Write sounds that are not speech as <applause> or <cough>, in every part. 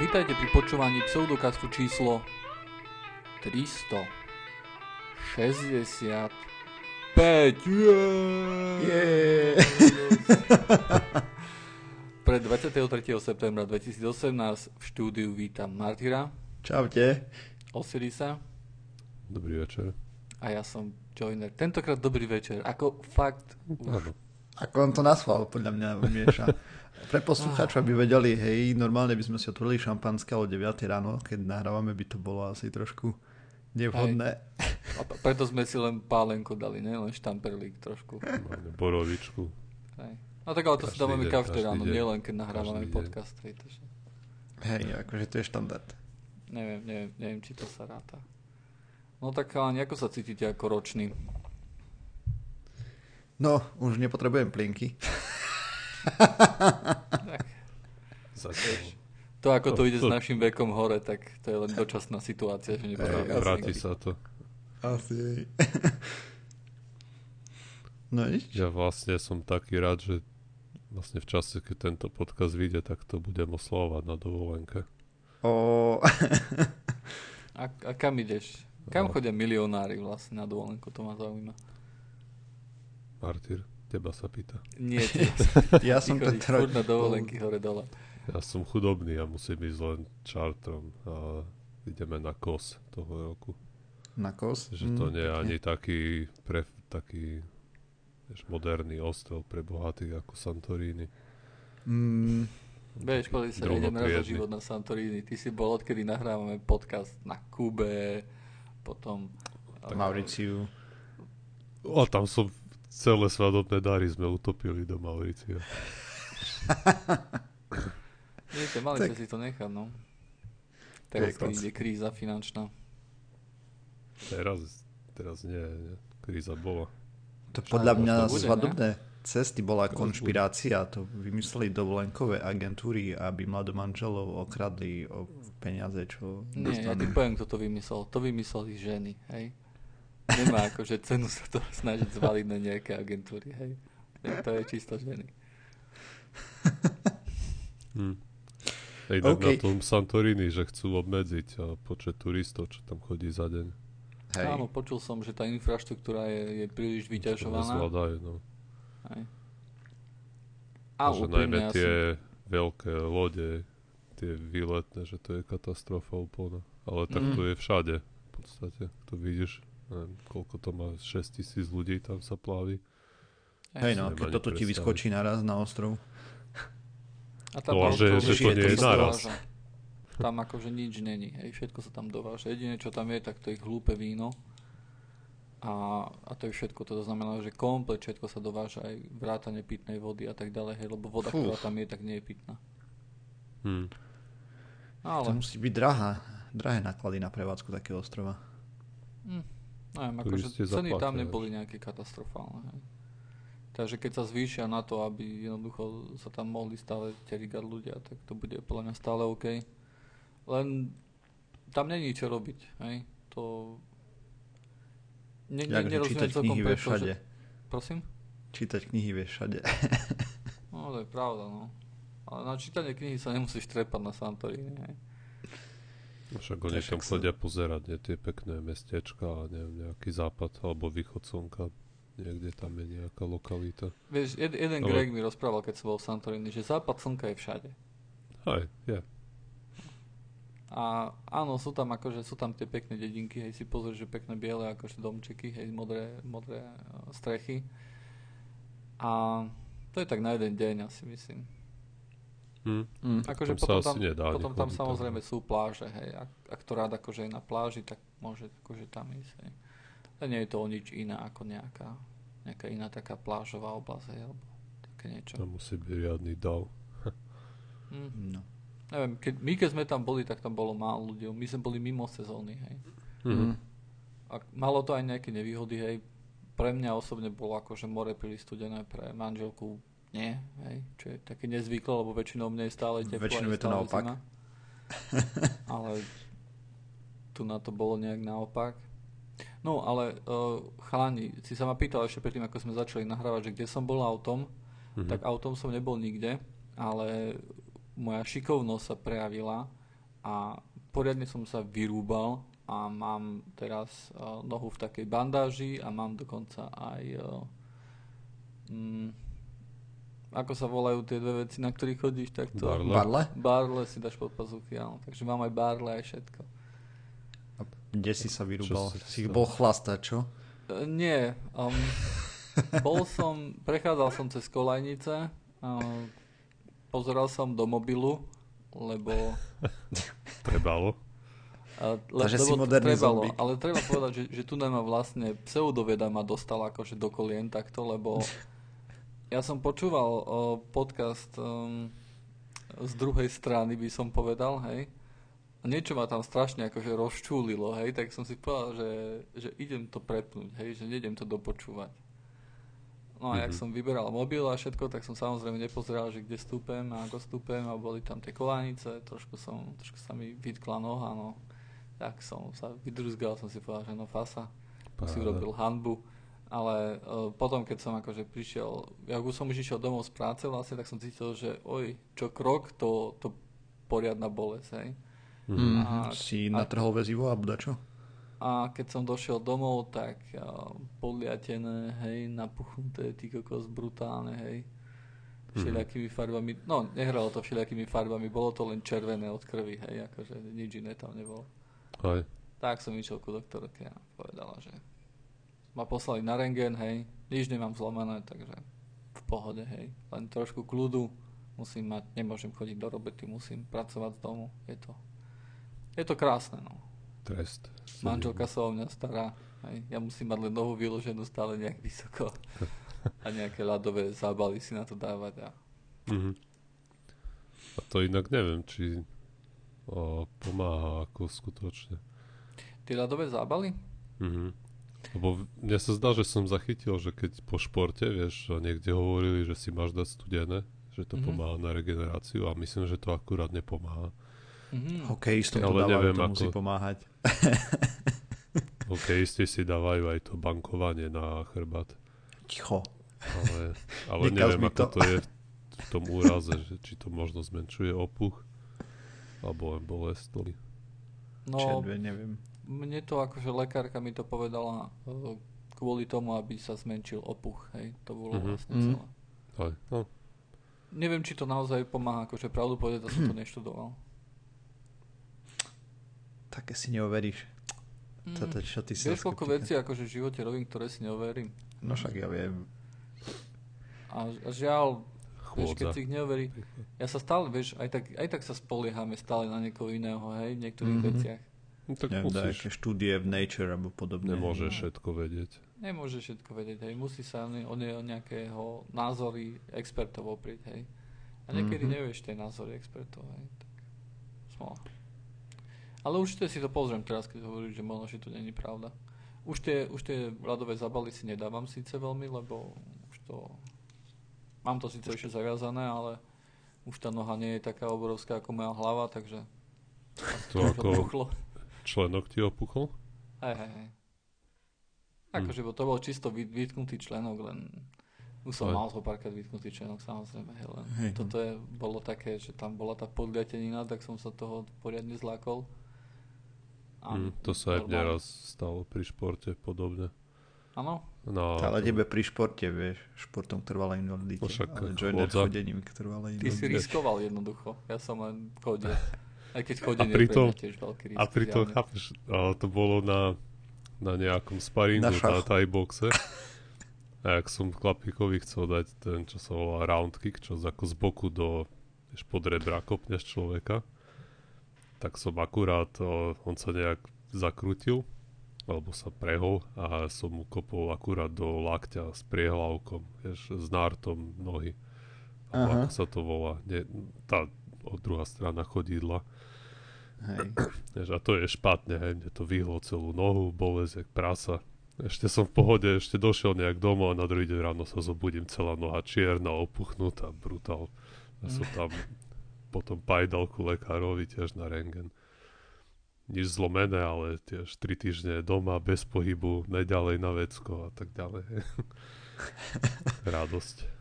Vítajte pri počúvaní pseudokastu číslo 365. Yeah. Pre 23. septembra 2018 v štúdiu vítam Martyra, Čaute. Osiri sa Dobrý večer. a ja som Joiner. Tentokrát dobrý večer. Ako fakt, Áno. Ako on to nasval, podľa mňa vymieša. Pre poslucháčov, aby vedeli, hej, normálne by sme si otvorili šampanské o 9 ráno, keď nahrávame, by to bolo asi trošku nevhodné. a p- preto sme si len pálenko dali, ne? Len štamperlík trošku. Máme borovičku. Hej. No tak ale to si Každý dávame deň, každý ráno, deň. nielen keď nahrávame podcast. Hej, takže Hej, akože to je štandard. neviem, neviem, neviem, či to sa ráta. No tak ale ako sa cítite ako ročný? No, už nepotrebujem plinky. Tak, Zatiaľ. to ako to To- ide s našim vekom hore, tak to je len dočasná situácia, že Hej, Vráti sa to. Asi. <laughs> No nič. Ja vlastne som taký rád, že vlastne v čase, keď tento podcast vyjde, tak to budem oslovať na dovolenke. O... A, a kam ideš? Kam No. chodia milionári vlastne na dovolenku, to ma zaujíma. Martyr, teba sa pýta. Nie, <laughs> ty, ja som ten furt na dovolenky hore dole. Ja som chudobný a musím ísť len čartrom a ideme na kos toho roku. na kos. Že to Mm, nie je ani taký, pre, taký vieš, moderný ostrov pre bohatých ako Santorini. Mm, Vieš, pozri sa, Druhotriedny. idem raz za život na Santorini. Ty si bol, odkedy nahrávame podcast na Kube, potom... Mauriciu. A tam som celé svadobné dary sme utopili do Mauricia. <laughs> Viete, mali Tak- si to nechať, no. Teraz, keď Kokos. ide kríza finančná. Teraz, teraz nie, nie. Kríza bola. To podľa mňa to bude, svadobné cesty bola konšpirácia. To vymysleli dovolenkové agentúry, aby mladomanželov okradli o peniaze, čo Nie, ja ti dostanú. poviem, kto to vymyslel. To vymysleli ženy, hej. Nemá akože cenu sa to snažiť zvaliť na nejaké agentúry, hej. To je čisto ženy. Hm. A Inak OK. na tom Santorini, že chcú obmedziť počet turistov, čo tam chodí za deň. Hej. Áno, počul som, že tá infraštruktúra je, je príliš To vyťažovaná. nezvládajú, no. Hej. A A že najmä ja tie veľké lode, tie výletné, že to je katastrofa úplná. Ale tak Mm. to je všade. V podstate, to vidíš, neviem, koľko to má, 6 tisíc ľudí tam sa plaví. som, Hej no, keď toto ti vyskočí naraz na ostrov. A tam No že- že to nie je naraz. dováža. Tam akože nič není, hej, všetko sa tam dováža. Jediné, čo tam je, tak to je ich hlúpe víno. A, a to je všetko. To znamená, že komplet všetko sa dováža aj vrátane pitnej vody a tak ďalej, hej, lebo voda, Fú. ktorá tam je, tak nie je pitná. Hm. Ale, To musí byť drahá, drahé náklady na prevádzku takého ostrova. hm, neviem, akože ceny tam neboli nejaké katastrofálne. Hej. Takže keď sa zvýšia na to, aby jednoducho sa tam mohli stále terigať ľudia, tak to bude podľa mňa stále OK. Len tam není čo robiť, hej. To... Ne, ne, nerozumiem celkom preto, všade. že... Prosím? Čítať knihy vieš všade. No, to je pravda, no. Ale na čítanie knihy sa nemusíš trepať na Santorini, hej. Však oni tam chodia pozerať, nie, tie pekné mestečka a neviem, nejaký západ alebo východ slnka. Niekde tam je nejaká lokalita. Vieš, jed, jeden Ale- Greg mi rozprával, keď som bol v Santorini, že západ slnka je všade. Aj, je. A áno, sú tam akože, sú tam tie pekné dedinky, hej, si pozrieš, že pekné biele akože domčeky, hej, modré, modré eh, strechy. A to je tak na jeden deň, asi myslím. Hm. Mm. Akože potom tam, nedá potom tam samozrejme tam. sú pláže, hej. Ak, ak to rád akože je na pláži, tak môže akože tam ísť, hej. A nie je to o nič iné ako nejaká, nejaká iná taká plážová oblasť, hej, alebo také niečo. Tam musí byť riadny dav. Hm. <laughs> No. Neviem, keď, my keď sme tam boli, tak tam bolo málo ľudí. My sme boli mimo sezóny, hej. Mhm. A malo to aj nejaké nevýhody, hej. Pre mňa osobne bolo akože more príliš studené, pre manželku nie, hej. Čo je také nezvyklé, lebo väčšinou mne je stále teplo. Väčšinou je to naopak. zima. <laughs> Ale tu na to bolo nejak naopak. No, ale uh, chalani, si sa ma pýtal ešte predtým, ako sme začali nahrávať, že kde som bol autom, Mhm. tak autom som nebol nikde, ale moja šikovnosť sa prejavila a poriadne som sa vyrúbal a mám teraz uh, nohu v takej bandáži a mám dokonca aj uh, mm, ako sa volajú tie dve veci, na ktorých chodíš, tak to... Barle. Barle? Barle si dáš pod pazuchy, áno. Takže mám aj barle, aj všetko. A kde si sa vyrúbal? Čo Si stalo? bol chlastať, čo? E, nie. Um, bol som, prechádzal som cez kolajnice, uh, pozeral som do mobilu, lebo... <laughs> Trebalo. Uh, le, Takže si moderný trebalo, zombík. ale treba povedať, že, že tu ma vlastne pseudoveda ma dostala akože do kolien takto, lebo <laughs> ja som počúval uh, podcast um, z druhej strany, by som povedal, hej. A niečo ma tam strašne akože rozčúlilo, hej, tak som si povedal, že, že idem to prepnúť, hej, že nejdem to dopočúvať. No a jak Mhm. som vyberal mobil a všetko, tak som samozrejme nepozeral, že kde stúpem a ako stúpem a boli tam tie kolánice, trošku som, trošku sa mi vytkla noha, no. Tak som sa vydruzgal, som si povedal, že no fasa, si Paráda. urobil hanbu. Ale uh, potom, keď som akože prišiel, ja už som už išiel domov z práce vlastne, tak som cítil, že oj, čo krok, to, to poriadna bolesť, hej. Mhm. A- si a- natrhol väzivo a čo? A keď som došiel domov, tak uh, podliatené, hej, napuchnuté, ty kokos, brutálne, hej. Všelijakými farbami, no nehralo to všelijakými farbami, bolo to len červené od krvi, hej, akože nič iné tam nebolo. Aj. Tak som išiel ku doktorke a povedala, že ma poslali na rengen, hej, nič nemám zlomené, takže v pohode, hej, len trošku kľudu, musím mať, nemôžem chodiť do roboty, musím pracovať z domu, je to, je to krásne, no. Trest. Manželka sa o mňa stará, hej, ja musím mať len nohu vyloženú stále nejak vysoko <laughs> a nejaké ľadové zábaly si na to dávať a Mhm. A to inak neviem, či o, pomáha ako skutočne. tie ľadové zábaly, Mhm. Lebo mne sa zdá, že som zachytil, že keď po športe, vieš, niekde hovorili, že si máš dať studené, že to Mhm. pomáha na regeneráciu a myslím, že to akurát nepomáha. mhm. Hokejistom to Ale dávajú, neviem, to ako- musí pomáhať. Hokejisti si dávajú aj to bankovanie na chrbát, Ticho. ale, ale neviem, ako to. to je v tom úraze, že či to možno zmenšuje opuch, alebo len bolesť. no, Červe, neviem. Mne to akože lekárka mi to povedala uh, kvôli tomu, aby sa zmenšil opuch, hej, to bolo Mhm. vlastne Mhm. celé. Aj, no, Neviem, či to naozaj pomáha, akože pravdu povedať, som to <clears throat> neštudoval. Také si neoveríš. Toto, Mm. čo ty si Vieš, koľko vecí akože v živote robím, ktoré si neoverím. No však ja viem. A, a žiaľ, vieš, keď si ich neoverí, ja sa stále, vieš, aj tak, aj tak sa spoliehame stále na niekoho iného, hej, v niektorých Mhm. veciach. No, tak Neviem, musíš, nejaké štúdie v Nature alebo podobne. nemôžeš No. všetko vedieť. Nemôže všetko vedieť, hej, musí sa o, ne, o, ne, o nejakého názory expertov oprieť, hej. A niekedy Mhm. nevieš tie názory expertov, hej, tak smola. Ale určite si to pozriem teraz, keď hovoríš, že možno, že to není pravda. Už tie, už tie ľadové zábaly si nedávam síce veľmi, lebo už to... Mám to síce ešte zaviazané, ale už tá noha nie je taká obrovská ako moja hlava, takže... To už ako. Členok ti opuchol? Hej, hej, hej. Akože bo to bol čisto vy, vytknutý členok, len už som Hej. mal zo párkrát vytknutý členok, samozrejme, hej, len Hej. toto je, bolo také, že tam bola tá podliatenina, tak som sa toho poriadne zlákol. A Hm, to sa aj mne raz stalo pri športe podobne. Áno, No, Ale tebe pri športe, vieš, športom k trvalej invalidite. No však ale joiner chodením k trvalej ty si invalidite. riskoval jednoducho, ja som len chodil. <laughs> Aj keď chodenie pritom- je pre mňa tiež veľký risk. a pritom, zjavne. chápeš, ale to bolo na, na nejakom sparingu Na na. Thai boxe. A jak som chlapíkovi chcel dať ten, čo sa volá round kick, čo z- ako z boku do, vieš, pod rebra kopneš človeka, tak som akurát, o, on sa nejak zakrutil, alebo sa prehol a som mu kopol akurát do lakťa s priehlavkom, vieš, s nártom nohy. Alebo Aha. ako sa to volá, nie, tá o druhá strana chodidla. Hej. <clears throat> A to je špatne, hej, mne to vyhlo celú nohu, bolesť jak prasa. Ešte som v pohode, ešte došiel nejak domov a na druhý deň ráno sa zobudím celá noha čierna, opuchnutá, brutál. Ja som tam potom pajdal ku lekárovi tiež na rengen. Nič zlomené, ale tiež 3 týždne doma, bez pohybu, neďalej na vecko a tak ďalej. <laughs> Radosť.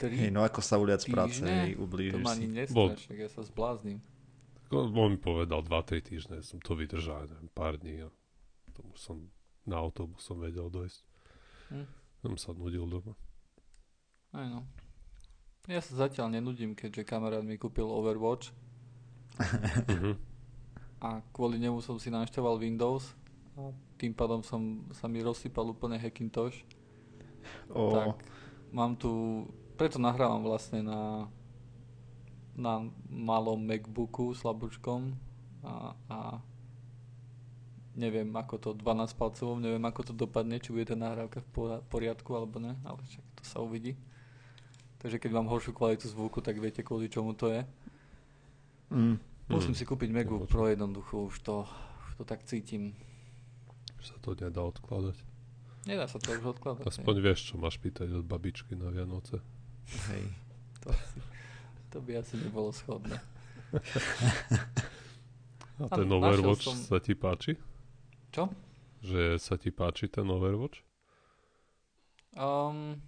3 Hej, no ako sa uliac práce, hej, To ublížiš ma si. ani tak ja sa zbláznim. On mi povedal 2-3 týždne, som to vydržal, neviem, pár dní a tomu som na autobus som vedel dojsť. Hm. Som sa nudil doma. Aj no. Ja sa zatiaľ nenudím, keďže kamarát mi kúpil Overwatch Mhm. a kvôli nemu som si našťoval Windows a tým pádom som, sa mi rozsypal úplne Hackintosh. O, Tak mám tu, preto nahrávam vlastne na, na malom Macbooku slabúčkom a, a neviem ako to 12 palcovom, neviem ako to dopadne, či bude tá nahrávka v poriadku alebo ne, ale však to sa uvidí. Takže keď mám horšiu kvalitu zvuku, tak viete kvôli čomu to je. mm, Musím Mm. si kúpiť MacBook. Pro jednoducho, už to, už to tak cítim. Že sa to nedá odkladať. Nedá sa to už odkladať. Aspoň vieš, čo máš pýtať od babičky na Vianoce. Hej. To, to by asi nebolo schodné. A ten našiel Overwatch som- sa ti páči? Čo? Že sa ti páči ten Overwatch? Um,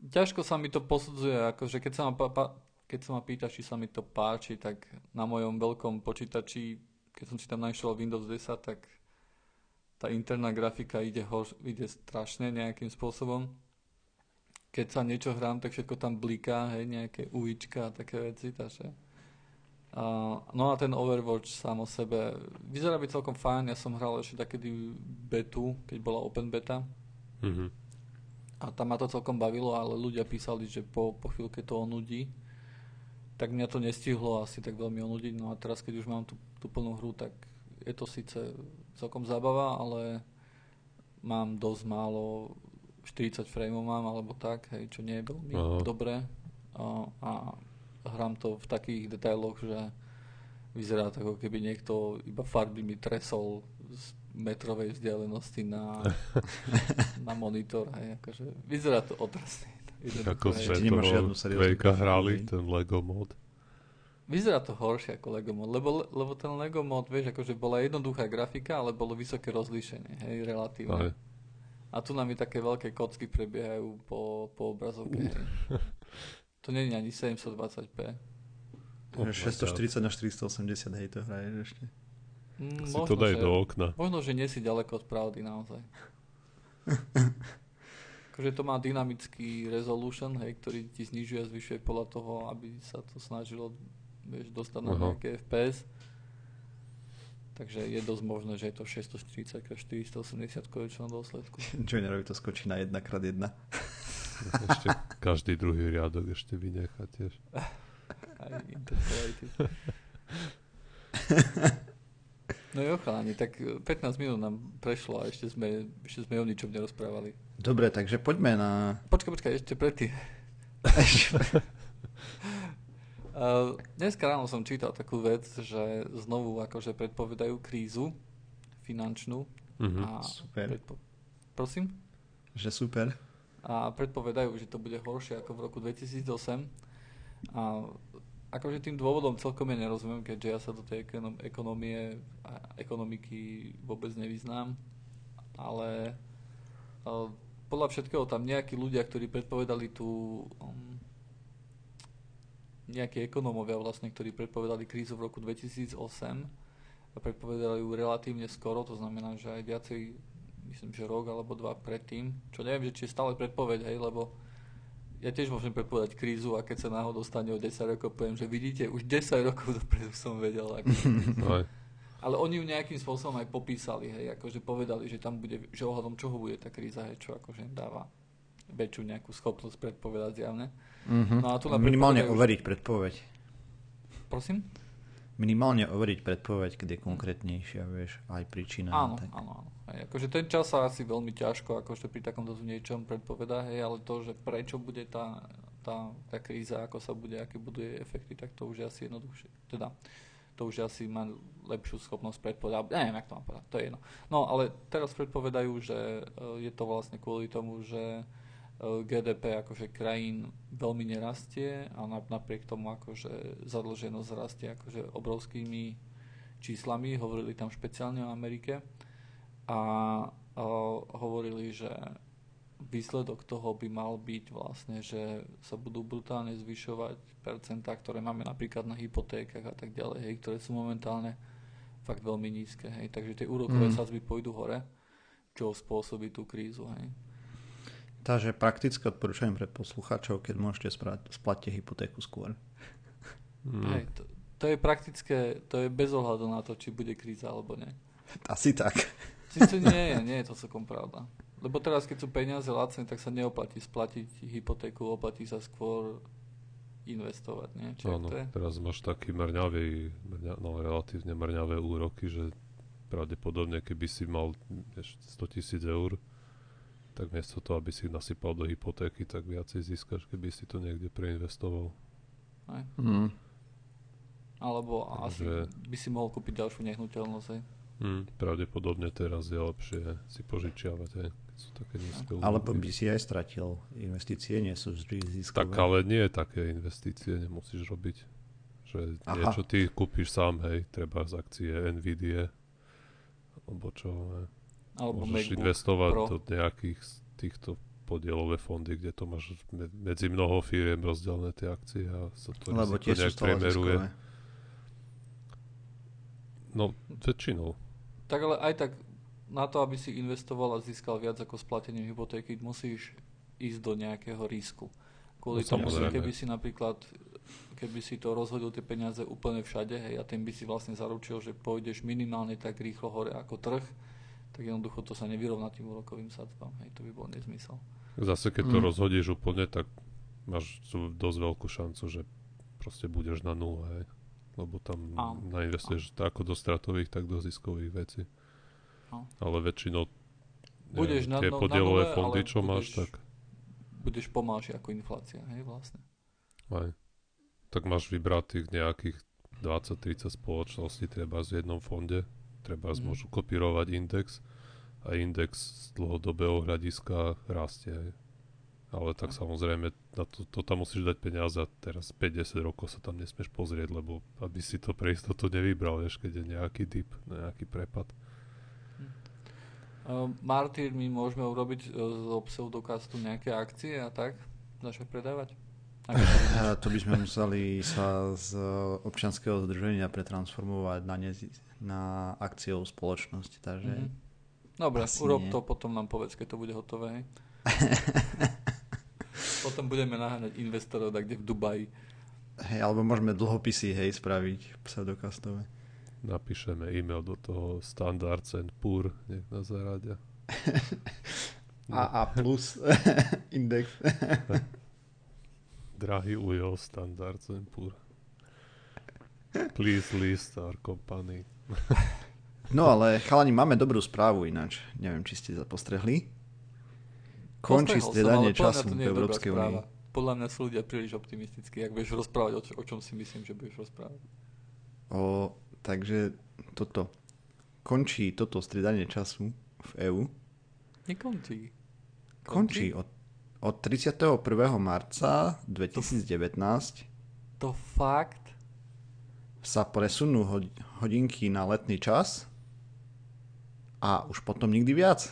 ťažko sa mi to posudzuje, akože keď sa ma, pa, pa, keď sa ma pýtaš, či sa mi to páči, tak na mojom veľkom počítači, keď som si tam našiel Windows 10, tak tá interná grafika ide, hor, ide strašne nejakým spôsobom. Keď sa niečo hrám, tak všetko tam bliká, hej, nejaké ulička a také veci, takže... Uh, no a ten Overwatch sám o sebe vyzerá byť celkom fajn, ja som hral ešte takedy betu, keď bola open beta, Mhm. a tam ma to celkom bavilo, ale ľudia písali, že po, po chvíľke to onudí. Tak mňa to nestihlo asi tak veľmi onudiť. No a teraz, keď už mám tú, tú plnú hru, tak je to síce celkom zábava, ale mám dosť málo, 40 frameov mám alebo tak, hej, čo nie je veľmi Aha. dobré. A, a hrám to v takých detailoch, že vyzerá to ako keby niekto iba farby mi tresol z metrovej vzdialenosti na, <laughs> na monitor. Hej, akože vyzerá to otrasne. Ako Quakea grafiku, hrali, ten Lego mod. Vyzerá to horšie ako Lego mod, lebo, lebo ten Lego mod, vieš, akože bola jednoduchá grafika, ale bolo vysoké rozlíšenie, hej, relatívne. Aj. A tu nám i také veľké kocky prebiehajú po, po obrazovke. <laughs> To nie je ani 720p. Oh my 640 na 480, hej, to hraješ ešte. Mm, Si to daj že, do okna. Možno, že nie si ďaleko od pravdy, naozaj. <laughs> akože to má dynamický resolution, hej, ktorý ti znižuje a zvyšuje podľa toho, aby sa to snažilo vieš, dostať na nejaké FPS. Takže je dosť možné, že je to 640 x 480 v konečnom dôsledku. <laughs> Joinerovi to skočí na 1x1. <laughs> Ešte každý druhý riadok ešte vynechá tiež. Aj. <laughs> No jo, chalani, tak e, 15 minút nám prešlo a ešte sme, ešte sme o ničom nerozprávali. Dobre, takže poďme na... Počkaj, počkaj, ešte predtým. Uh, dneska ráno som čítal takú vec, že znovu akože predpovedajú krízu finančnú. Mhm. A Super. predpo- Prosím? Že super. A predpovedajú, že to bude horšie ako v roku 2008. A akože tým dôvodom celkom ja nerozumiem, keďže ja sa do tej ekonom- ekonomie a ekonomiky vôbec nevyznám. Ale uh, podľa všetkého tam nejakí ľudia, ktorí predpovedali tú um, nejakí ekonómovia vlastne, ktorí predpovedali krízu v roku 2008 a predpovedali ju relatívne skoro, to znamená, že aj viacej, myslím, že rok alebo dva predtým, čo neviem, že či je stále predpoveď, hej, lebo ja tiež môžem predpovedať krízu a keď sa náhodou stane o 10 rokov, poviem, že vidíte, už 10 rokov dopredu som vedel. Ako, <laughs> ale oni ju nejakým spôsobom aj popísali, hej, akože povedali, že tam bude, že ohľadom čoho bude tá kríza, hej, čo akože dáva väčšiu nejakú schopnosť predpovedať zjavne. Mhm. No a tu Minimálne predpovedajú, overiť predpoveď. Prosím? Minimálne overiť predpoveď, keď je konkrétnejšia, vieš, aj príčina. Áno, tak. áno, áno. Hej, akože ten čas sa asi veľmi ťažko akože pri takomto niečom predpovedá, hej, ale to, že prečo bude tá, tá, tá kríza, ako sa bude, aké budú jej efekty, tak to už je asi jednoduchšie. Teda, to už asi má lepšiu schopnosť predpovedať. Neviem, jak to mám povedať, to je jedno. No, ale teraz predpovedajú, že e, je to vlastne kvôli tomu, že GDP akože krajín veľmi nerastie a na- napriek tomu akože zadlženosť rastie akože obrovskými číslami, hovorili tam špeciálne o Amerike a, a hovorili, že výsledok toho by mal byť vlastne, že sa budú brutálne zvyšovať percentá, ktoré máme napríklad na hypotékach a tak ďalej, hej, ktoré sú momentálne fakt veľmi nízke. Hej. Takže tie úrokové Mm. sadzby pôjdu hore, čo spôsobí tú krízu. Hej. Takže praktické odporúčanie pre poslucháčov, keď môžete sprať, splatte hypotéku skôr. Mm. Hej, to, to je praktické, to je bez ohľadu na to, či bude kríza alebo nie. Asi tak. Sice nie je, nie je to celkom pravda. Lebo teraz, keď sú peniaze lacné, tak sa neoplatí splatiť hypotéku, oplatí sa skôr investovať, nie? Či Áno, to je? teraz máš taký mrňavý, mrňa, no relatívne mrňavé úroky, že pravdepodobne keby si mal vieš, 100 tisíc eur, tak miesto toho, aby si nasypal do hypotéky, tak viacej získaš, keby si to niekde preinvestoval. Mm. Alebo asi Takže- by si mohol kúpiť ďalšiu nehnuteľnosť. Hej. Hm, pravdepodobne teraz je lepšie si požičiavať, hej, keď sú také nízke Alebo by si aj stratil. Investície nie sú vždy ziskové. Tak ale nie také investície nemusíš robiť. Že Aha. niečo ty kúpiš sám, hej, treba z akcie Nvidia, alebo čo, hej. Alebo Môžeš MacBook investovať Pro. do nejakých z týchto podielové fondy, kde to máš me- medzi mnoho firiem rozdelené tie akcie a sa to Lebo riziko tie sú nejak premeruje. ziskové. No, väčšinou. Tak ale aj tak na to, aby si investoval a získal viac ako splatením hypotéky, musíš ísť do nejakého risku. Kvôli No, tomu, samozrejme. keby si napríklad keby si to rozhodil tie peniaze úplne všade hej, a tým by si vlastne zaručil, že pôjdeš minimálne tak rýchlo hore ako trh, tak jednoducho to sa nevyrovná tým úrokovým sadzbám. Hej, to by bol nezmysel. Zase keď to Mm. rozhodíš úplne, tak máš dosť veľkú šancu, že proste budeš na nule, hej. Lebo tam Áno. nainvestuješ ako do stratových, tak do ziskových vecí. Áno. Ale väčšinou Budeš neviem, na- tie no- na podielové nule, fondy, čo máš, budeš- tak Budeš pomalšie ako inflácia, hej, vlastne. aj. Tak máš vybratých nejakých 20-30 spoločností, treba v jednom fonde, treba Mhm. môžu kopírovať index a index z dlhodobého hľadiska rastie. Ale tak samozrejme, na to, to tam musíš dať peniaze a teraz 5-10 rokov sa tam nesmieš pozrieť, lebo aby si to pre istotu nevybral, vieš, keď je nejaký dip, nejaký prepad. Uh, Martyr, my môžeme urobiť uh, zo pseudokastu nejaké akcie a tak? Začať predávať? <laughs> To vidíš? A to by sme museli sa z občianského združenia pretransformovať na, nezi- na akciovú spoločnosť. Takže Mhm. Dobre, Asi urob nie. to, potom nám povedz, keď to bude hotové. <laughs> potom budeme naháňať investorov tak kde v Dubaji. hej, alebo môžeme dlhopisy hej spraviť pseudokastové. Napíšeme e-mail do toho Standards and Poor, nech nás zaradia. AA <laughs> plus <laughs> index. Drahý Ujo, Standards and Poor. Please list our company. No ale chalani, máme dobrú správu ináč. Neviem, či ste sa postrehli. Končí striedanie času to v Európskej únii. Podľa mňa sú ľudia príliš optimistickí, ak budeš rozprávať o, čo, o čom si myslím, že budeš rozprávať. O, takže toto. Končí toto striedanie času v EÚ. Nekončí. Končí od, od 31. marca 2019 To fakt? sa presunú hod- hodinky na letný čas a už potom nikdy viac.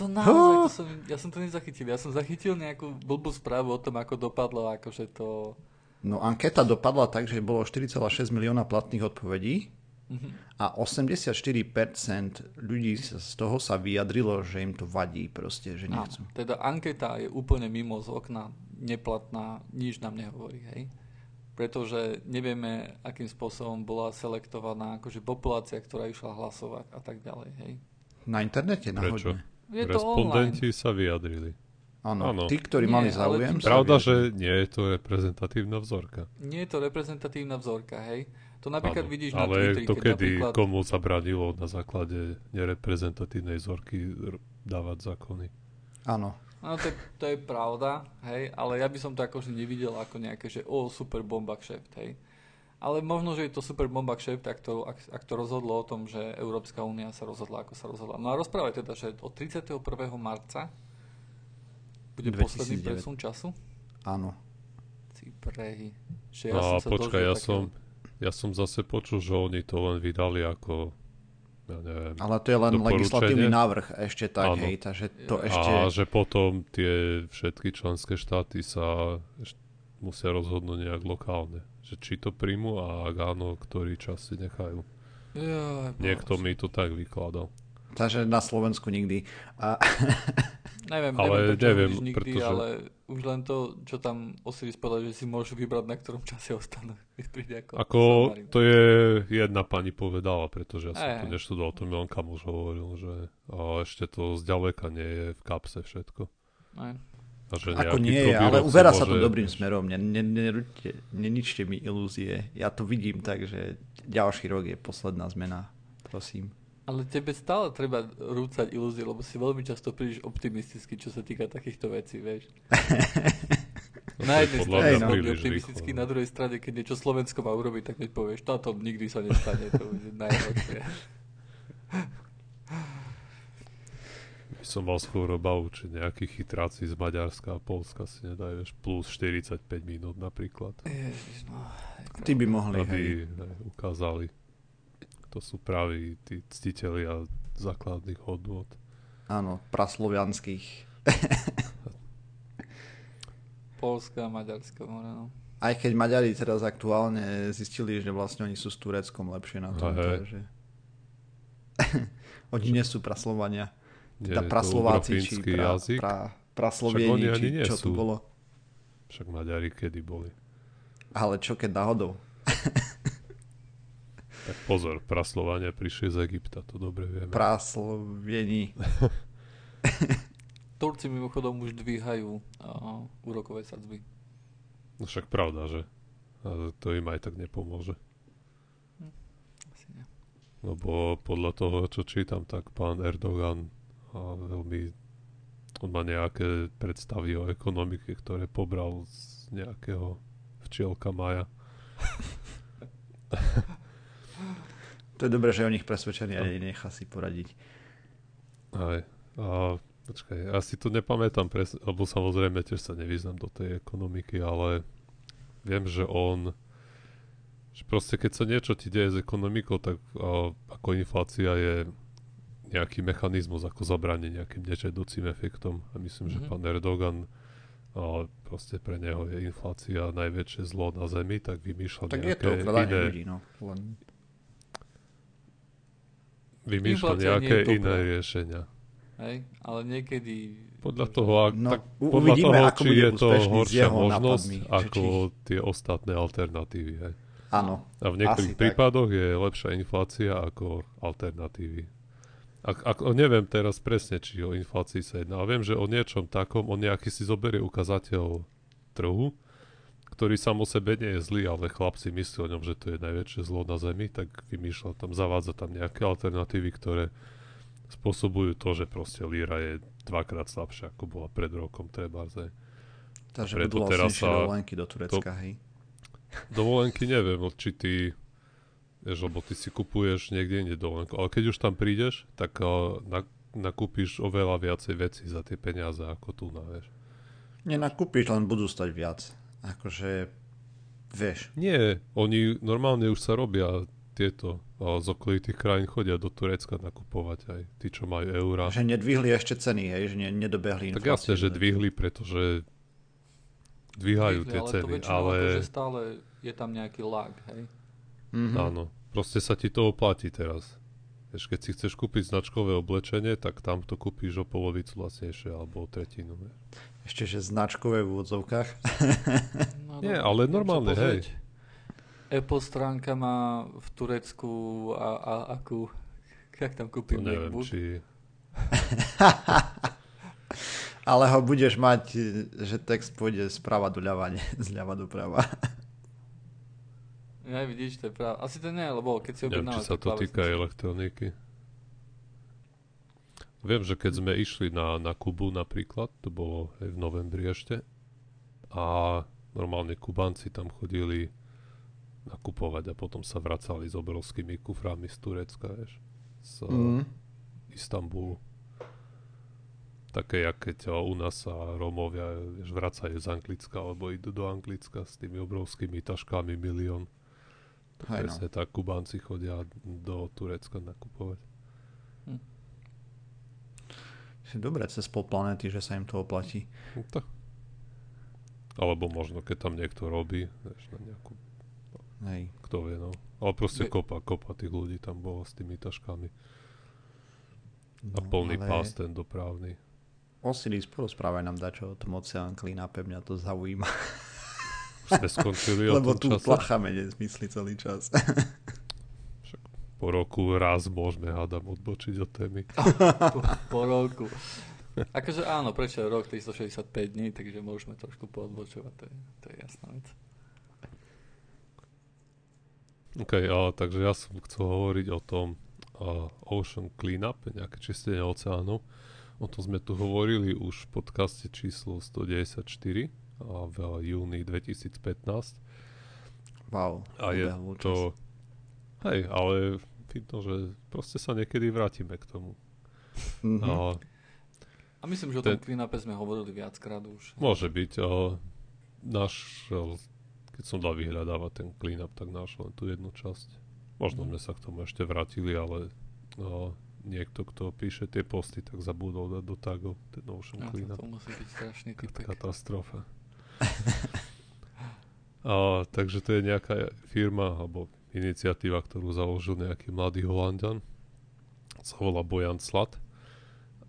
To naozaj, to som, ja som to nezachytil. Ja som zachytil nejakú blbú správu o tom, ako dopadlo, akože to... No anketa dopadla tak, že bolo 4,6 milióna platných odpovedí Mhm. a 84% ľudí z toho sa vyjadrilo, že im to vadí proste, že nechcú. teda anketa je úplne mimo z okna, neplatná, nič nám nehovorí, hej? Pretože nevieme, akým spôsobom bola selektovaná akože populácia, ktorá išla hlasovať a tak ďalej, hej? Na internete Prečo? Je to online. Respondenti sa vyjadrili. Áno, Áno. tí, ktorí Nie, mali ale záujem. tým- Pravda, že nie je to reprezentatívna vzorka. Nie je to reprezentatívna vzorka, hej? To napríklad Áno, vidíš na ale Twitteri, to keď kedy napríklad... komu zabranilo na základe nereprezentatívnej vzorky r- dávať zákony. Áno. No to, je- to je pravda, hej, ale ja by som to akože nevidel ako nejaké, že o, super bomba kšeft, hej. Ale možno, že je to super bomba kšeft, ak to, ak, ak to rozhodlo o tom, že Európska únia sa rozhodla, ako sa rozhodla. No a rozprávaj teda, že od 31. marca bude 2009. posledný presun času? Áno. Si prehy. Že No a som sa počkaj, ja takého- som, ja som zase počul, že oni to len vydali ako Ja neviem. Ale to je len legislatívny návrh ešte tak, Áno. hej, takže to A ešte... A že potom tie všetky členské štáty sa musia rozhodnúť nejak lokálne. Že či to príjmu a ak áno, ktorý čas si nechajú. Jaj, Niekto mi to tak vykladal. Takže na Slovensku nikdy. A <laughs> Neviem, Ale neviem, neviem, nikdy, pretože- ale už len to, čo tam Osiris povedal, že si môžu vybrať, na ktorom čase ostanú. <laughs> Ako... Ako to je jedna pani povedala, pretože ja som Hej, to hej. neštudoval, to mi len kamoš hovoril, že a ešte to zďaleka nie je v kapse všetko. Aj. Že ako nie je, ale uberá sa to dobrým smerom. Ne, ne, ne, neničte mi ilúzie. Ja to vidím tak, že ďalší rok je posledná zmena. Prosím. Ale tebe stále treba rúcať ilúzie, lebo si veľmi často príliš optimistický, čo sa týka takýchto vecí, vieš. <laughs> Na jednej strane veľmi príliš optimistický, no. na druhej strane, keď niečo Slovensko má urobiť, tak keď povieš, táto nikdy sa nestane, to bude najhoršie. <laughs> By som mal skôr obavu, či nejakí chytráci z Maďarska a Polska si nedajú plus 45 minút napríklad. Ježiš, no. Ty by mohli. Aby hej, ukázali, kto sú praví tí ctitelia základných hodnôt. Áno, praslovianských. <laughs> Polska, Maďarska, more, no. Aj keď Maďari teraz aktuálne zistili, že vlastne oni sú s Tureckom lepšie na tom, takže... <laughs> oni nie sú praslovania. Teda praslováci, či pra, jazyk. pra, Však oni praslovieni, ani či nie čo tu sú. bolo. Však Maďari kedy boli. Ale čo keď náhodou? <laughs> Tak pozor, praslovania prišli z Egypta, to dobre vieme. Praslovieni. <laughs> Turci mimochodom už dvíhajú uh, úrokové sadzby. No však pravda, že? Ale to im aj tak nepomôže. Asi nie. Lebo podľa toho, čo čítam, tak pán Erdogan a veľmi on má nejaké predstavy o ekonomike, ktoré pobral z nejakého včielka Maja. <laughs> To je dobré, že je o nich presvedčený a nechá si poradiť. Aj. A počkaj, ja si to nepamätám presne, lebo samozrejme tiež sa nevyznam do tej ekonomiky, ale viem, že on že proste keď sa niečo ti deje s ekonomikou, tak a, ako inflácia je nejaký mechanizmus, ako zabrániť nejakým nežiaducím efektom. A myslím, že Mhm. pán Erdogan a proste pre neho je inflácia najväčšie zlo na zemi, tak vymýšľa Tak je nejaké to okradanie iné, ľudí, no. Len... vymýšľa Inflácia nejaké je iné riešenia. Hej? Ale niekedy... Podľa toho, ak, No, tak podľa uvidíme, toho, ako či je to horšia možnosť nápadmi, ako tie ostatné alternatívy. Hej. Áno. A v niektorých Asi tak. prípadoch je lepšia inflácia ako alternatívy. Ak, ak, neviem teraz presne, či o inflácii sa jedná, ale viem, že o niečom takom, on nejaký si zoberie ukazateľ trhu, ktorý sám o sebe nie je zlý, ale chlap si myslí o ňom, že to je najväčšie zlo na Zemi, tak vymýšľa tam, zavádza tam nejaké alternatívy, ktoré spôsobujú to, že proste líra je dvakrát slabšia, ako bola pred rokom treba. Takže budú teraz sa dovolenky do Turecka, hej. Dovolenky neviem, či ty vieš, lebo ty si kupuješ niekde inde dovolenku, ale keď už tam prídeš, tak uh, na, nakúpiš oveľa viacej veci za tie peniaze ako tu na, vieš. Nenakúpiš, len budú stať viac. Akože, vieš. Nie, oni normálne už sa robia tieto a z okolitých krajín chodia do Turecka nakupovať aj tí, čo majú eurá. Že nedvihli ešte ceny, hej, že ne, nedobehli Tak infláciu. jasne, že dvihli, pretože dvíhajú tie ale to ceny, väčšinou ale akože stále je tam nejaký lag, hej? Mhm. áno, proste sa ti to oplatí teraz. Vieš, keď si chceš kúpiť značkové oblečenie, tak tam to kúpiš o polovicu lacnejšie alebo o tretinu. Vieš. Ešte, že značkové v úvodzovkách. <laughs> No, Nie, dobre, ale normálne, pozrieť. Apple stránka má v Turecku a, a akú, jak tam To kúpim neviem, MacBook? či... <laughs> Ale ho budeš mať, že text pôjde sprava doľava, zľava doprava. Ja, vidíš, to je práve. Asi to nie, lebo keď si Neviem, či sa to týka elektroniky. Viem, že keď sme išli na, na Kubu napríklad, to bolo aj v novembri ešte, a normálne Kubanci tam chodili nakupovať a potom sa vracali s obrovskými kuframi z Turecka, vieš, z mm. Istanbulu. Také, jak keď o, u nás sa Rómovia vieš, vracajú z Anglicka alebo idú do Anglicka s tými obrovskými taškami milión. Hej, Presne no. tak, Kubánci chodia do Turecka nakupovať. Hm. Dobre, cez pol planety, že sa im to oplatí. No to. Alebo možno, keď tam niekto robí, vieš, na nejakú... Hej. Kto vie, no. Ale proste Be... kopa, kopa tých ľudí tam bolo s tými taškami. No, a plný ale... pás ten dopravný. Osiris, porozprávaj nám dačo o tom oceán Klina, pevňa to zaujíma. <laughs> Sme skončili o Lebo tom tu čase. placháme nezmysly celý čas. Po roku raz môžeme, hádam, odbočiť od témy. po, po roku. Akože áno, prečo je rok 365 dní, takže môžeme trošku poodbočovať, to je, to je jasná vec. OK, a, takže ja som chcel hovoriť o tom a, Ocean Cleanup, nejaké čistenie oceánov. O tom sme tu hovorili už v podcaste číslo 194 a v júni 2015. Wow, A je ubehol čas. to... Hej, ale vidno, že proste sa niekedy vrátime k tomu. Mhm. A A myslím, že o Ten- tom clean-upe sme hovorili viackrát už. môže byť. A našiel, keď som dal vyhľadávať ten cleanup, tak našiel len tú jednu časť. Možno sme sa k tomu ešte vrátili, ale a, niekto, kto píše tie posty, tak zabudol dať do tagov ten Ocean No, to, Cleanup. to musí byť strašný typek. Katastrofa. <laughs> A, takže to je nejaká firma alebo iniciatíva, ktorú založil nejaký mladý Holandian. Sa volá Bojan Slat.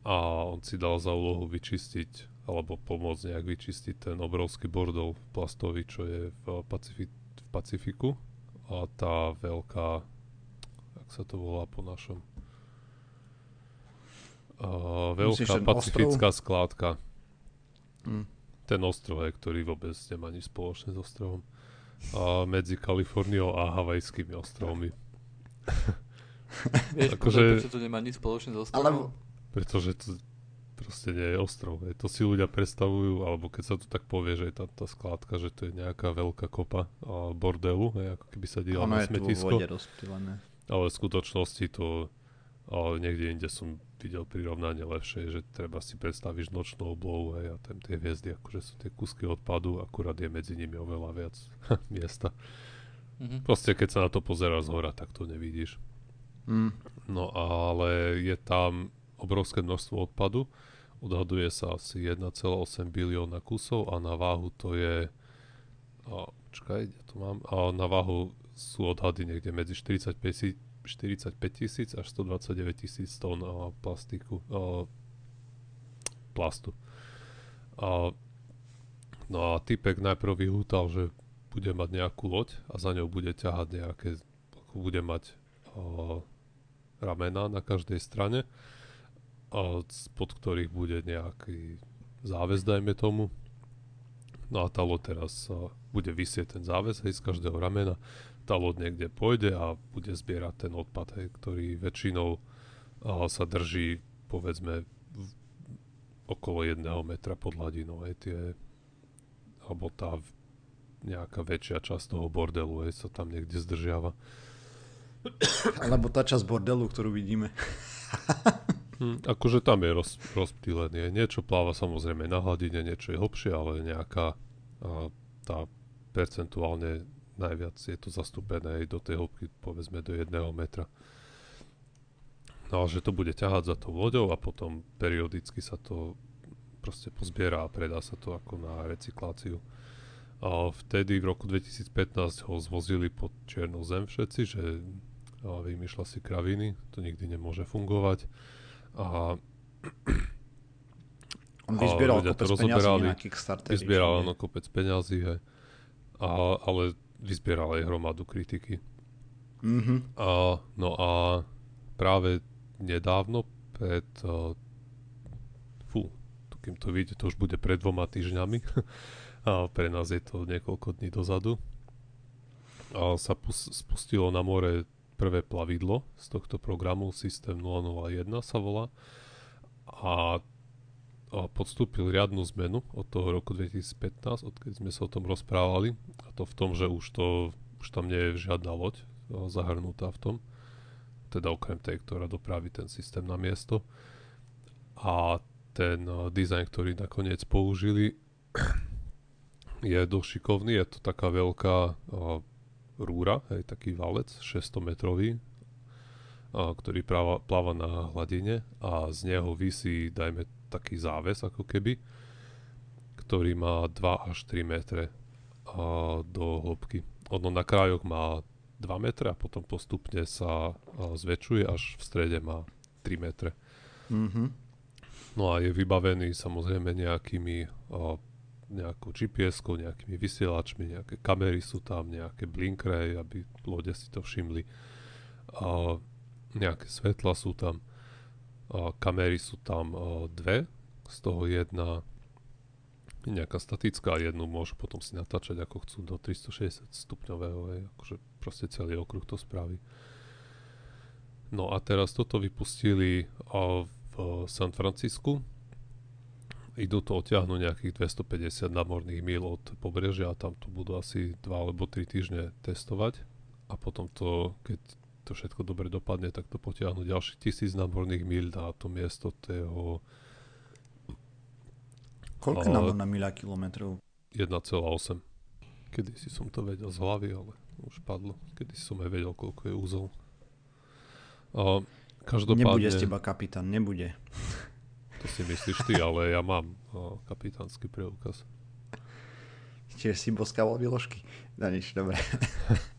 A on si dal za úlohu vyčistiť alebo pomôcť nejak vyčistiť ten obrovský bordel plastový, čo je v, Pacifi- v Pacifiku. A tá veľká, jak sa to volá po našom? Myslíš veľká ten pacifická skládka Mm. Ten ostrov, hej, ktorý vôbec nemá nič spoločné s ostrovom. A medzi Kaliforniou a Havajskými ostrovmi. <laughs> Vieš, Akože- prečo to nemá nič spoločné s ostrovom? Alebo, Pretože to proste nie je ostrov. Hej. To si ľudia predstavujú, alebo keď sa to tak povie, že je tá, tá skládka, že to je nejaká veľká kopa a bordelu, hej, ako keby sa ono na je smetisko. Ale v skutočnosti to ale niekde inde som videl prirovnanie lepšie, že treba si predstaviť nočnú oblohu hej, a tam tie hviezdy, akože sú tie kusky odpadu, akurát je medzi nimi oveľa viac <laughs> miesta. Mhm. Proste keď sa na to pozera z hora, tak to nevidíš. Mm. No ale je tam obrovské množstvo odpadu. Odhaduje sa asi 1,8 bilióna kusov a na váhu to je... A, počkaj, ja to mám. A na váhu sú odhady niekde medzi 45, si- 45 tisíc až 129 tisíc tón a, plastiku, a, plastu. A, no a typek najprv vyhútal, že bude mať nejakú loď a za ňou bude ťahať nejaké, bude mať a, ramena na každej strane, a spod ktorých bude nejaký záväz, dajme tomu. No a tá loď teraz a, bude vysieť ten záväz hej, z každého ramena. Tá loď niekde pôjde a bude zbierať ten odpad, hej, ktorý väčšinou a, sa drží povedzme v, okolo jedného metra pod hladinou. Hej, tie, alebo tá nejaká väčšia časť toho bordelu hej, sa tam niekde zdržiava. Alebo tá časť bordelu, ktorú vidíme. Hm, akože tam je roz, rozptýlený. Niečo pláva samozrejme na hladine, niečo je hlbšie, ale nejaká a, tá percentuálne najviac je to zastúpené aj do tej hĺbky, povedzme do jedného metra. No a že to bude ťahať za tou loďou a potom periodicky sa to proste pozbiera a predá sa to ako na recykláciu. A vtedy v roku 2015 ho zvozili pod čiernu zem všetci, že vymýšľa si kraviny, to nikdy nemôže fungovať. A <clears throat> On vyzbieral to kopec peniazí rozoberali, na Kickstarter. vyzbieral áno kopec peňazí, hej. A, ale vyzbieral aj hromadu kritiky. Mhm. A, no a práve nedávno pred uh, fú, to kým to vyjde, to už bude pred dvoma týždňami <laughs> a pre nás je to niekoľko dní dozadu a sa pus- spustilo na more prvé plavidlo z tohto programu System 001 sa volá a podstúpil riadnu zmenu od toho roku 2015, odkedy sme sa o tom rozprávali a to v tom, že už to už tam nie je žiadna loď a, zahrnutá v tom teda okrem tej, ktorá dopraví ten systém na miesto. A ten dizajn, ktorý nakoniec použili <clears throat> je dosť šikovný, je to taká veľká rúra, hej, taký valec 600 metrový, uh, ktorý pláva, pláva na hladine a z neho vysí, dajme taký záves ako keby, ktorý má 2 až 3 metre a, do hĺbky. Ono na krajoch má 2 metre a potom postupne sa zväčšuje, až v strede má 3 metre. Mhm. No a je vybavený samozrejme nejakými a, nejakou GPS-kou, nejakými vysielačmi, nejaké kamery sú tam, nejaké blinkre, aby lode si to všimli. A, nejaké svetla sú tam. A, kamery sú tam a, dve, z toho jedna je nejaká statická, jednu môžu potom si natáčať ako chcú do 360 stupňového, hej, akože proste celý okruh to spraví. No a teraz toto vypustili a, v San Francisku, idú to odtiahnuť nejakých 250 námorných míl od pobrežia a tam to budú asi 2 alebo 3 týždne testovať. A potom to, keď to všetko dobre dopadne, tak to potiahnu ďalších tisíc námorných míl na to miesto toho Koľko Ale- námorná miľa kilometrov? 1,8. Kedy si som to vedel z hlavy, ale už padlo. Kedy som aj vedel, koľko je úzol. A každopádne... Nebude z teba kapitán, nebude. <laughs> To si myslíš ty, ale ja mám a, kapitánsky preukaz. Čiže si boskával výložky. No nič, dobre. <laughs>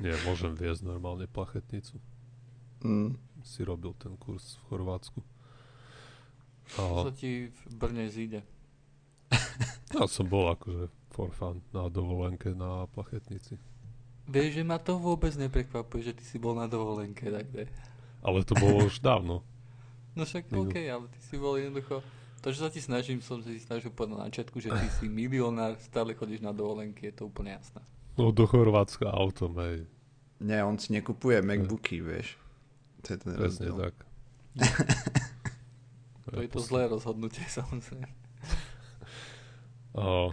Nie, môžem viesť normálne plachetnicu. Mm. Si robil ten kurz v Chorvátsku. A sa ti v Brne zíde. <laughs> ja som bol akože for fun na dovolenke na plachetnici. Vieš, že ma to vôbec neprekvapuje, že ty si bol na dovolenke takde. Ale to bolo už dávno. <laughs> No však Minul. OK, ale ty si bol jednoducho... To, že sa ti snažím, som si snažil povedať na začiatku, že ty si milionár, stále chodíš na dovolenky, je to úplne jasné. No do Chorvátska autom, hej. Nie, on si nekupuje Macbooky, vieš. To je ten Presne rozdiel. tak. <laughs> To je to zlé rozhodnutie, samozrejme. A,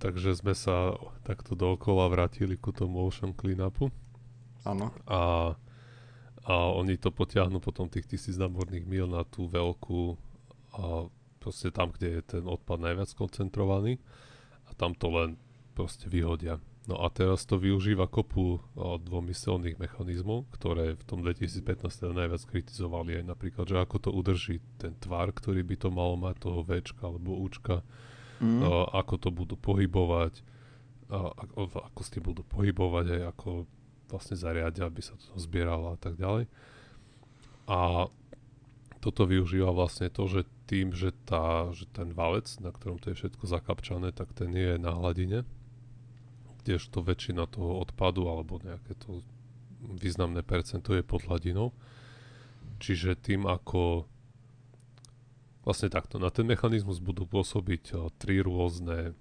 takže sme sa takto dookola vrátili ku tomu Ocean Cleanupu Áno. a, a oni to potiahnu potom tých tisíc námorných mil na tú veľkú a proste tam, kde je ten odpad najviac koncentrovaný a tam to len proste vyhodia. No a teraz to využíva kopu a, dvomyselných mechanizmov, ktoré v tom 2015 teda najviac kritizovali aj napríklad, že ako to udrží ten tvar, ktorý by to malo mať, toho Včka alebo Učka, Mm. uh, ako to budú pohybovať, uh, ako, ako s tým budú pohybovať aj ako vlastne zariadia, aby sa to zbieralo a tak ďalej. A toto využíva vlastne to, že tým, že, tá, že ten valec, na ktorom to je všetko zakapčané, tak ten je na hladine, kdežto väčšina toho odpadu alebo nejaké to významné percento je pod hladinou. Čiže tým, ako vlastne takto, na ten mechanizmus budú pôsobiť o, tri rôzne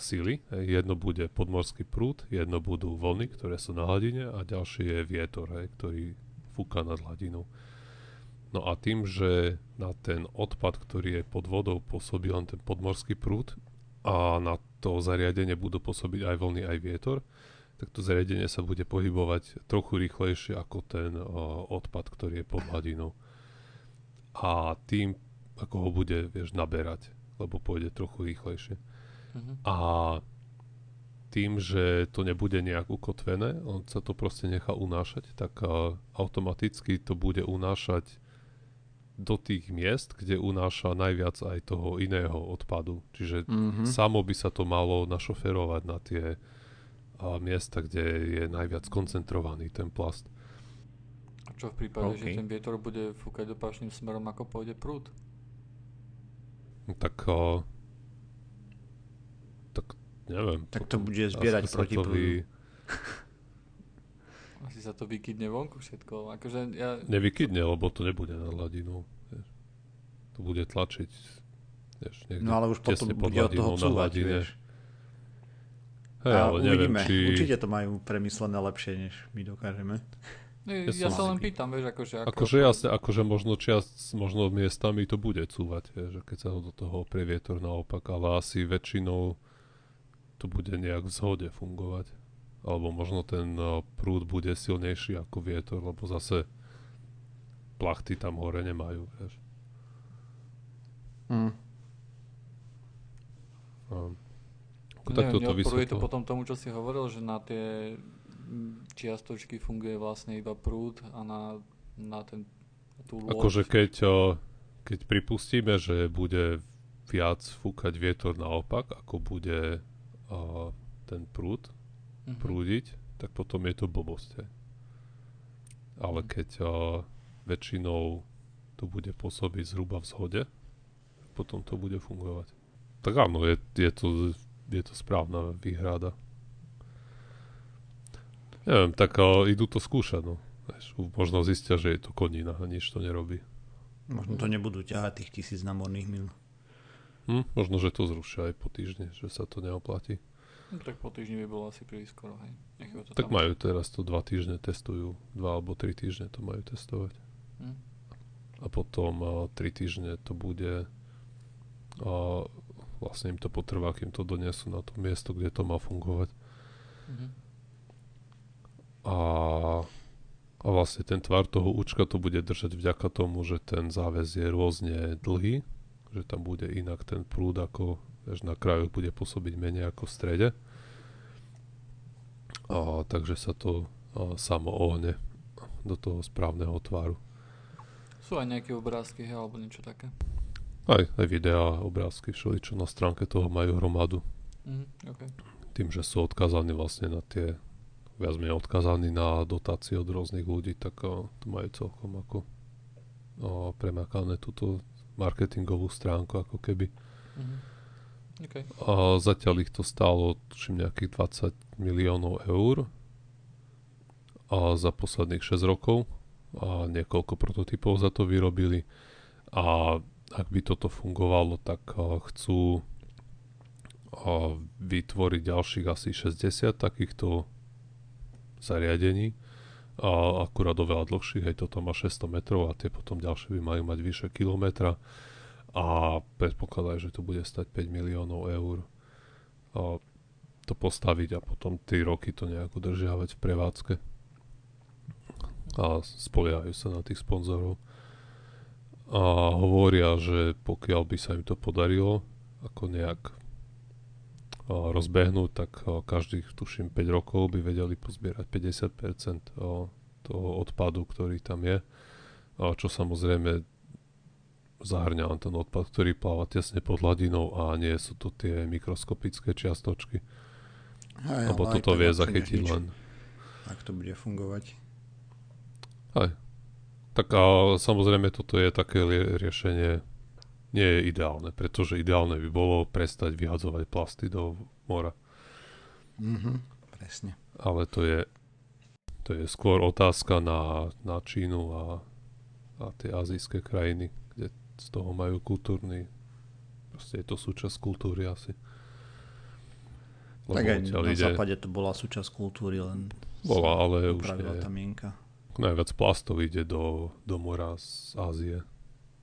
síly. Jedno bude podmorský prúd, jedno budú vlny, ktoré sú na hladine a ďalší je vietor, ktorý fúka nad hladinou. No a tým, že na ten odpad, ktorý je pod vodou, pôsobí len ten podmorský prúd a na to zariadenie budú pôsobiť aj vlny, aj vietor, tak to zariadenie sa bude pohybovať trochu rýchlejšie ako ten o, odpad, ktorý je pod hladinou. A tým, ako ho bude, vieš, naberať, lebo pôjde trochu rýchlejšie. Mhm. A tým, že to nebude nejak ukotvené, on sa to proste nechá unášať, tak uh, automaticky to bude unášať do tých miest, kde unáša najviac aj toho iného odpadu. Čiže Mhm. samo by sa to malo našoferovať na tie uh, miesta, kde je najviac koncentrovaný ten plast. A čo v prípade, OK. že ten vietor bude fúkať opačným smerom, ako pôjde prúd? Tak, uh, tak neviem. Tak to potom bude zbierať proti to prúdu. <laughs> Asi sa to vykydne vonku všetko. Akože ja... Nevykydne, lebo to nebude na hladinu. Vieš. To bude tlačiť vieš, No ale už potom bude od toho cúvať, hladine. vieš. Hej, ale neviem, uvidíme. či... Určite to majú premyslené lepšie, než my dokážeme. Ja, Ja sa len pýtam, vieš, akože... Ako, Akože jasne, akože možno čiast, možno miestami to bude cúvať, vieš, že keď sa ho do toho oprie vietor naopak, ale asi väčšinou to bude nejak v zhode fungovať. Alebo možno ten uh, prúd bude silnejší ako vietor, lebo zase plachty tam hore nemajú, vieš. Mm. Um, ako Neviem, takto to neodporuje to vysvetlo. potom tomu, čo si hovoril, že na tie čiastočky funguje vlastne iba prúd a na, na ten, tú loď. Akože keď, o, keď pripustíme, že bude viac fúkať vietor naopak, ako bude uh, ten prúd Mhm. prúdiť, tak potom je to blbosť. hej. Ale Mhm. keď uh, väčšinou to bude pôsobiť zhruba v zhode, potom to bude fungovať. Tak áno, je, je, to, je to správna výhrada. Neviem, tak uh, idú to skúšať, no. Vieš, možno zistia, že je to konina a nič to nerobí. Možno to nebudú ťahať tých tisíc námorných mil. Hm, možno, že to zrušia aj po týždni, že sa to neoplatí. No, tak po týždni by bolo asi príliš skoro, hej. Nechajú to Tak tam. majú teraz to dva týždne testujú, dva alebo tri týždne to majú testovať. Hm. A potom uh, tri týždne to bude a vlastne im to potrvá, kým to donesú na to miesto, kde to má fungovať. Mhm. A, a vlastne ten tvar toho účka to bude držať vďaka tomu, že ten záväz je rôzne dlhý, že tam bude inak ten prúd ako vieš, na krajoch bude pôsobiť menej ako v strede. A, takže sa to a, samo ohne do toho správneho tvaru. Sú aj nejaké obrázky, hej, alebo niečo také. Aj, aj videá, obrázky, všeličo na stránke toho majú hromadu. Mhm, OK. Tým, že sú odkazaní vlastne na tie viac menej odkazaní na dotácie od rôznych ľudí, tak to majú celkom ako o, premakané túto marketingovú stránku ako keby. Mhm. OK. A zatiaľ ich to stálo tuším nejakých 20 miliónov eur. A za posledných 6 rokov. A niekoľko prototypov za to vyrobili. A ak by toto fungovalo, tak chcú vytvoriť ďalších asi 60 takýchto zariadení. A akurát oveľa dlhších, hej, toto má 600 metrov a tie potom ďalšie by majú mať vyše kilometra a predpokladajú, že to bude stať 5 miliónov eur a to postaviť a potom 3 roky to nejak udržiavať v prevádzke. A spoliehajú sa na tých sponzorov. A hovoria, že pokiaľ by sa im to podarilo ako nejak rozbehnúť, tak každých tuším 5 rokov by vedeli pozbierať 50% a, toho odpadu, ktorý tam je. Čo samozrejme zahrňa len ten odpad, ktorý pláva tesne pod hladinou a nie sú to tie mikroskopické čiastočky, Aj, lebo toto vie zachytiť nič, len Ak to bude fungovať. Aj. Tak a samozrejme toto je také riešenie nie je ideálne, pretože ideálne by bolo prestať vyhadzovať plasty do mora. Mhm, presne. Ale to je, to je skôr otázka na, na Čínu a, a tie azijské krajiny, z toho majú kultúrny, proste je to súčasť kultúry asi. tak aj na západe to bola súčasť kultúry, len bola, ale už nie. tá mienka. Najviac plastov ide do, do mora z Ázie.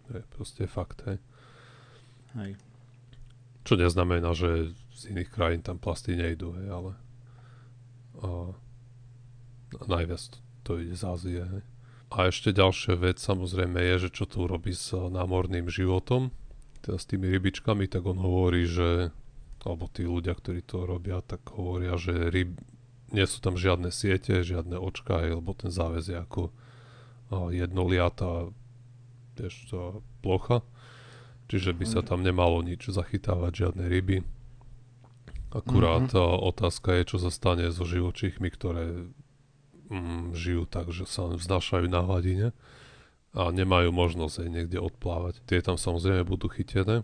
To je proste fakt, hej. Hej. Čo neznamená, že z iných krajín tam plasty nejdú, hej, ale a najviac to, to ide z Ázie, hej. A ešte ďalšia vec samozrejme je, že čo to urobí s námorným životom, teda s tými rybičkami, tak on hovorí, že alebo tí ľudia, ktorí to robia, tak hovoria, že ryb, nie sú tam žiadne siete, žiadne očka, lebo ten záväz je ako a, jednoliatá vieš, to, plocha. Čiže by sa tam nemalo nič zachytávať, žiadne ryby. Akurát Mhm. mm-hmm. otázka je, čo sa stane so živočíchmi, ktoré mm, žijú tak, že sa vznášajú na hladine a nemajú možnosť aj niekde odplávať. Tie tam samozrejme budú chytené.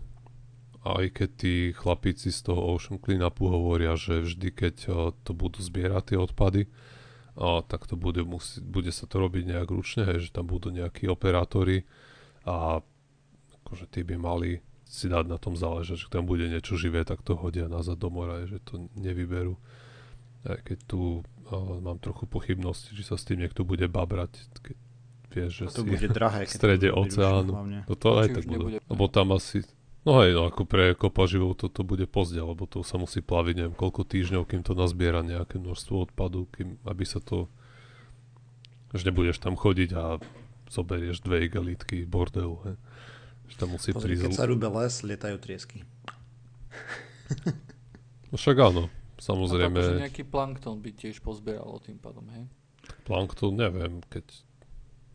A aj keď tí chlapíci z toho Ocean Cleanupu hovoria, že vždy keď a, to budú zbierať tie odpady, a, tak to bude, musí, bude sa to robiť nejak ručne, hej, že tam budú nejakí operátori a akože tí by mali si dať na tom záležať, že tam bude niečo živé, tak to hodia nazad do mora, že to nevyberú. Aj keď tu mám trochu pochybnosti, či sa s tým niekto bude babrať, keď vieš, že To si bude drahé. v to strede vyrušené oceánu. No to aj tak budú. nebude. Lebo tam asi... No hej, no ako pre kopa živou to, to bude pozdia, lebo to sa musí plaviť neviem koľko týždňov, kým to nazbiera nejaké množstvo odpadu, kým, aby sa to... Že nebudeš tam chodiť a zoberieš dve igelitky bordelu, hej. Že tam musí Pozri, prísť... keď sa rúbe les, lietajú triesky. No však áno, A samozrejme, akože nejaký plankton by tiež pozbieralo tým pádom, hej? plankton, neviem, keď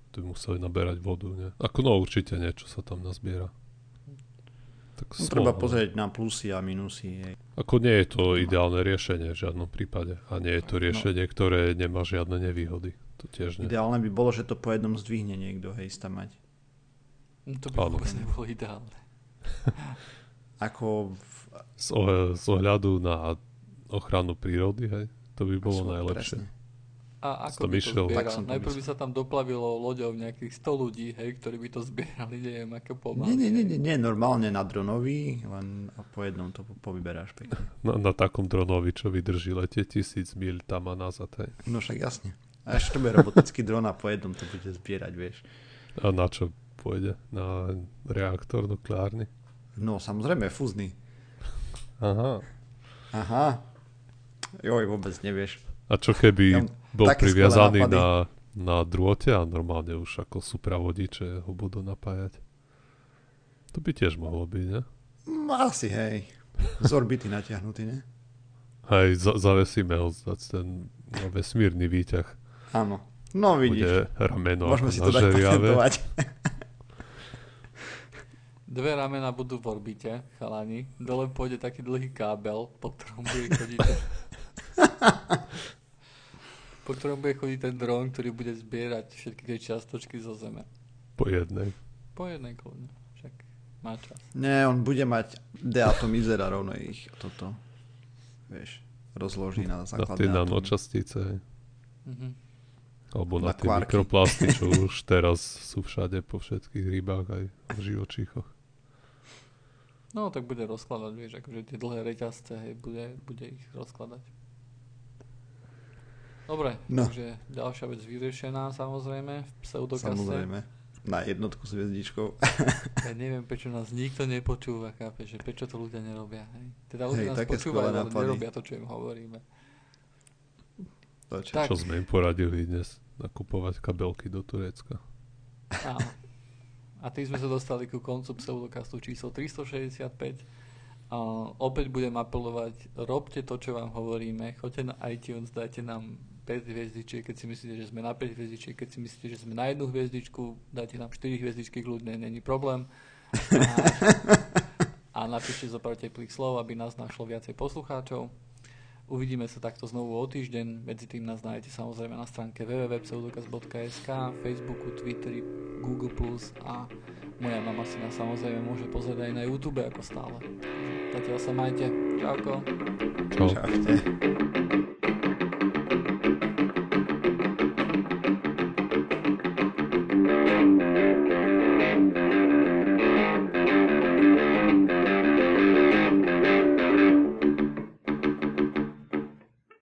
tu museli naberať vodu, nie? Ako no určite niečo sa tam nazbiera. Tak no, treba pozrieť na plusy a minusy. Hej. Ako nie je to ideálne riešenie v žiadnom prípade. A nie je to no. riešenie, no. ktoré nemá žiadne nevýhody. To tiež nie. Ideálne by bolo, že to po jednom zdvihne niekto, hej, mať. No to by vôbec nebolo ideálne. Ako... V... Z ohľadu na ochranu prírody, hej, to by bolo Sú, najlepšie. Presne. A ako by to zbieral? Najprv by sa tam doplavilo loďou nejakých 100 ľudí, hej, ktorí by to zbierali, neviem, ako pomaly. Nie, nie, nie, nie, normálne na dronovi, len po jednom to povyberáš pekne. <laughs> Na, na takom dronovi, čo vydrží letieť tisíc mil tam a nazad, hej. No však jasne. A ešte to bude robotický dron a po jednom to bude zbierať, vieš. A na čo pôjde? Na reaktor nukleárny? No, samozrejme, fúzny. Aha. Aha. Joj, vôbec nevieš. A čo keby ja, bol priviazaný na, na drôte a normálne už ako supravodiče ho budú napájať? To by tiež mohlo byť, ne? Mm, asi, hej. Z orbity natiahnutý, ne? Hej, za, zavesíme ho za ten vesmírny výťah. Áno. No vidíš. Bude rameno Môžeme si to tak patentovať. Dve ramena budú v orbite, chalani. Dole pôjde taký dlhý kábel, po ktorom bude <laughs> chodiť <laughs> po ktorom bude chodiť ten dron, ktorý bude zbierať všetky tie čiastočky zo Zeme. Po jednej. Po jednej kľudne. Však má čas. Nie, on bude mať deatomizera rovno ich toto. Vieš, rozloží na základe. Na tie nanočastice. Mm-hmm. Alebo na, na tie kvárky. mikroplasty, čo <laughs> už teraz sú všade po všetkých rybách aj v živočíchoch. No, tak bude rozkladať, vieš, akože tie dlhé reťazce, hej, bude, bude ich rozkladať. Dobre, no. takže ďalšia vec vyriešená, samozrejme, v pseudokase. Samozrejme, na jednotku s hviezdičkou. <laughs> ja neviem, prečo nás nikto nepočúva, chápe, že prečo to ľudia nerobia, hej. Teda ľudia hej, nás počúvajú, ale nerobia to, čo im hovoríme. To, čo, tak. čo sme im poradili dnes, nakupovať kabelky do Turecka. Áno. A tým sme sa dostali ku koncu pseudokastu číslo 365. Uh, opäť budem apelovať, robte to, čo vám hovoríme, choďte na iTunes, dajte nám 5 hviezdičiek, keď si myslíte, že sme na 5 hviezdičiek, keď si myslíte, že sme na jednu hviezdičku, dajte nám 4 hviezdičky, kľudne, není problém. A, a napíšte zo pár teplých slov, aby nás našlo viacej poslucháčov. Uvidíme sa takto znovu o týždeň. Medzi tým nás nájdete samozrejme na stránke www.pseudokaz.sk, Facebooku, Twitteri, Google+, a moja mama si nás samozrejme môže pozrieť aj na YouTube ako stále. Zatiaľ sa majte. Čauko. Čau. Čaute.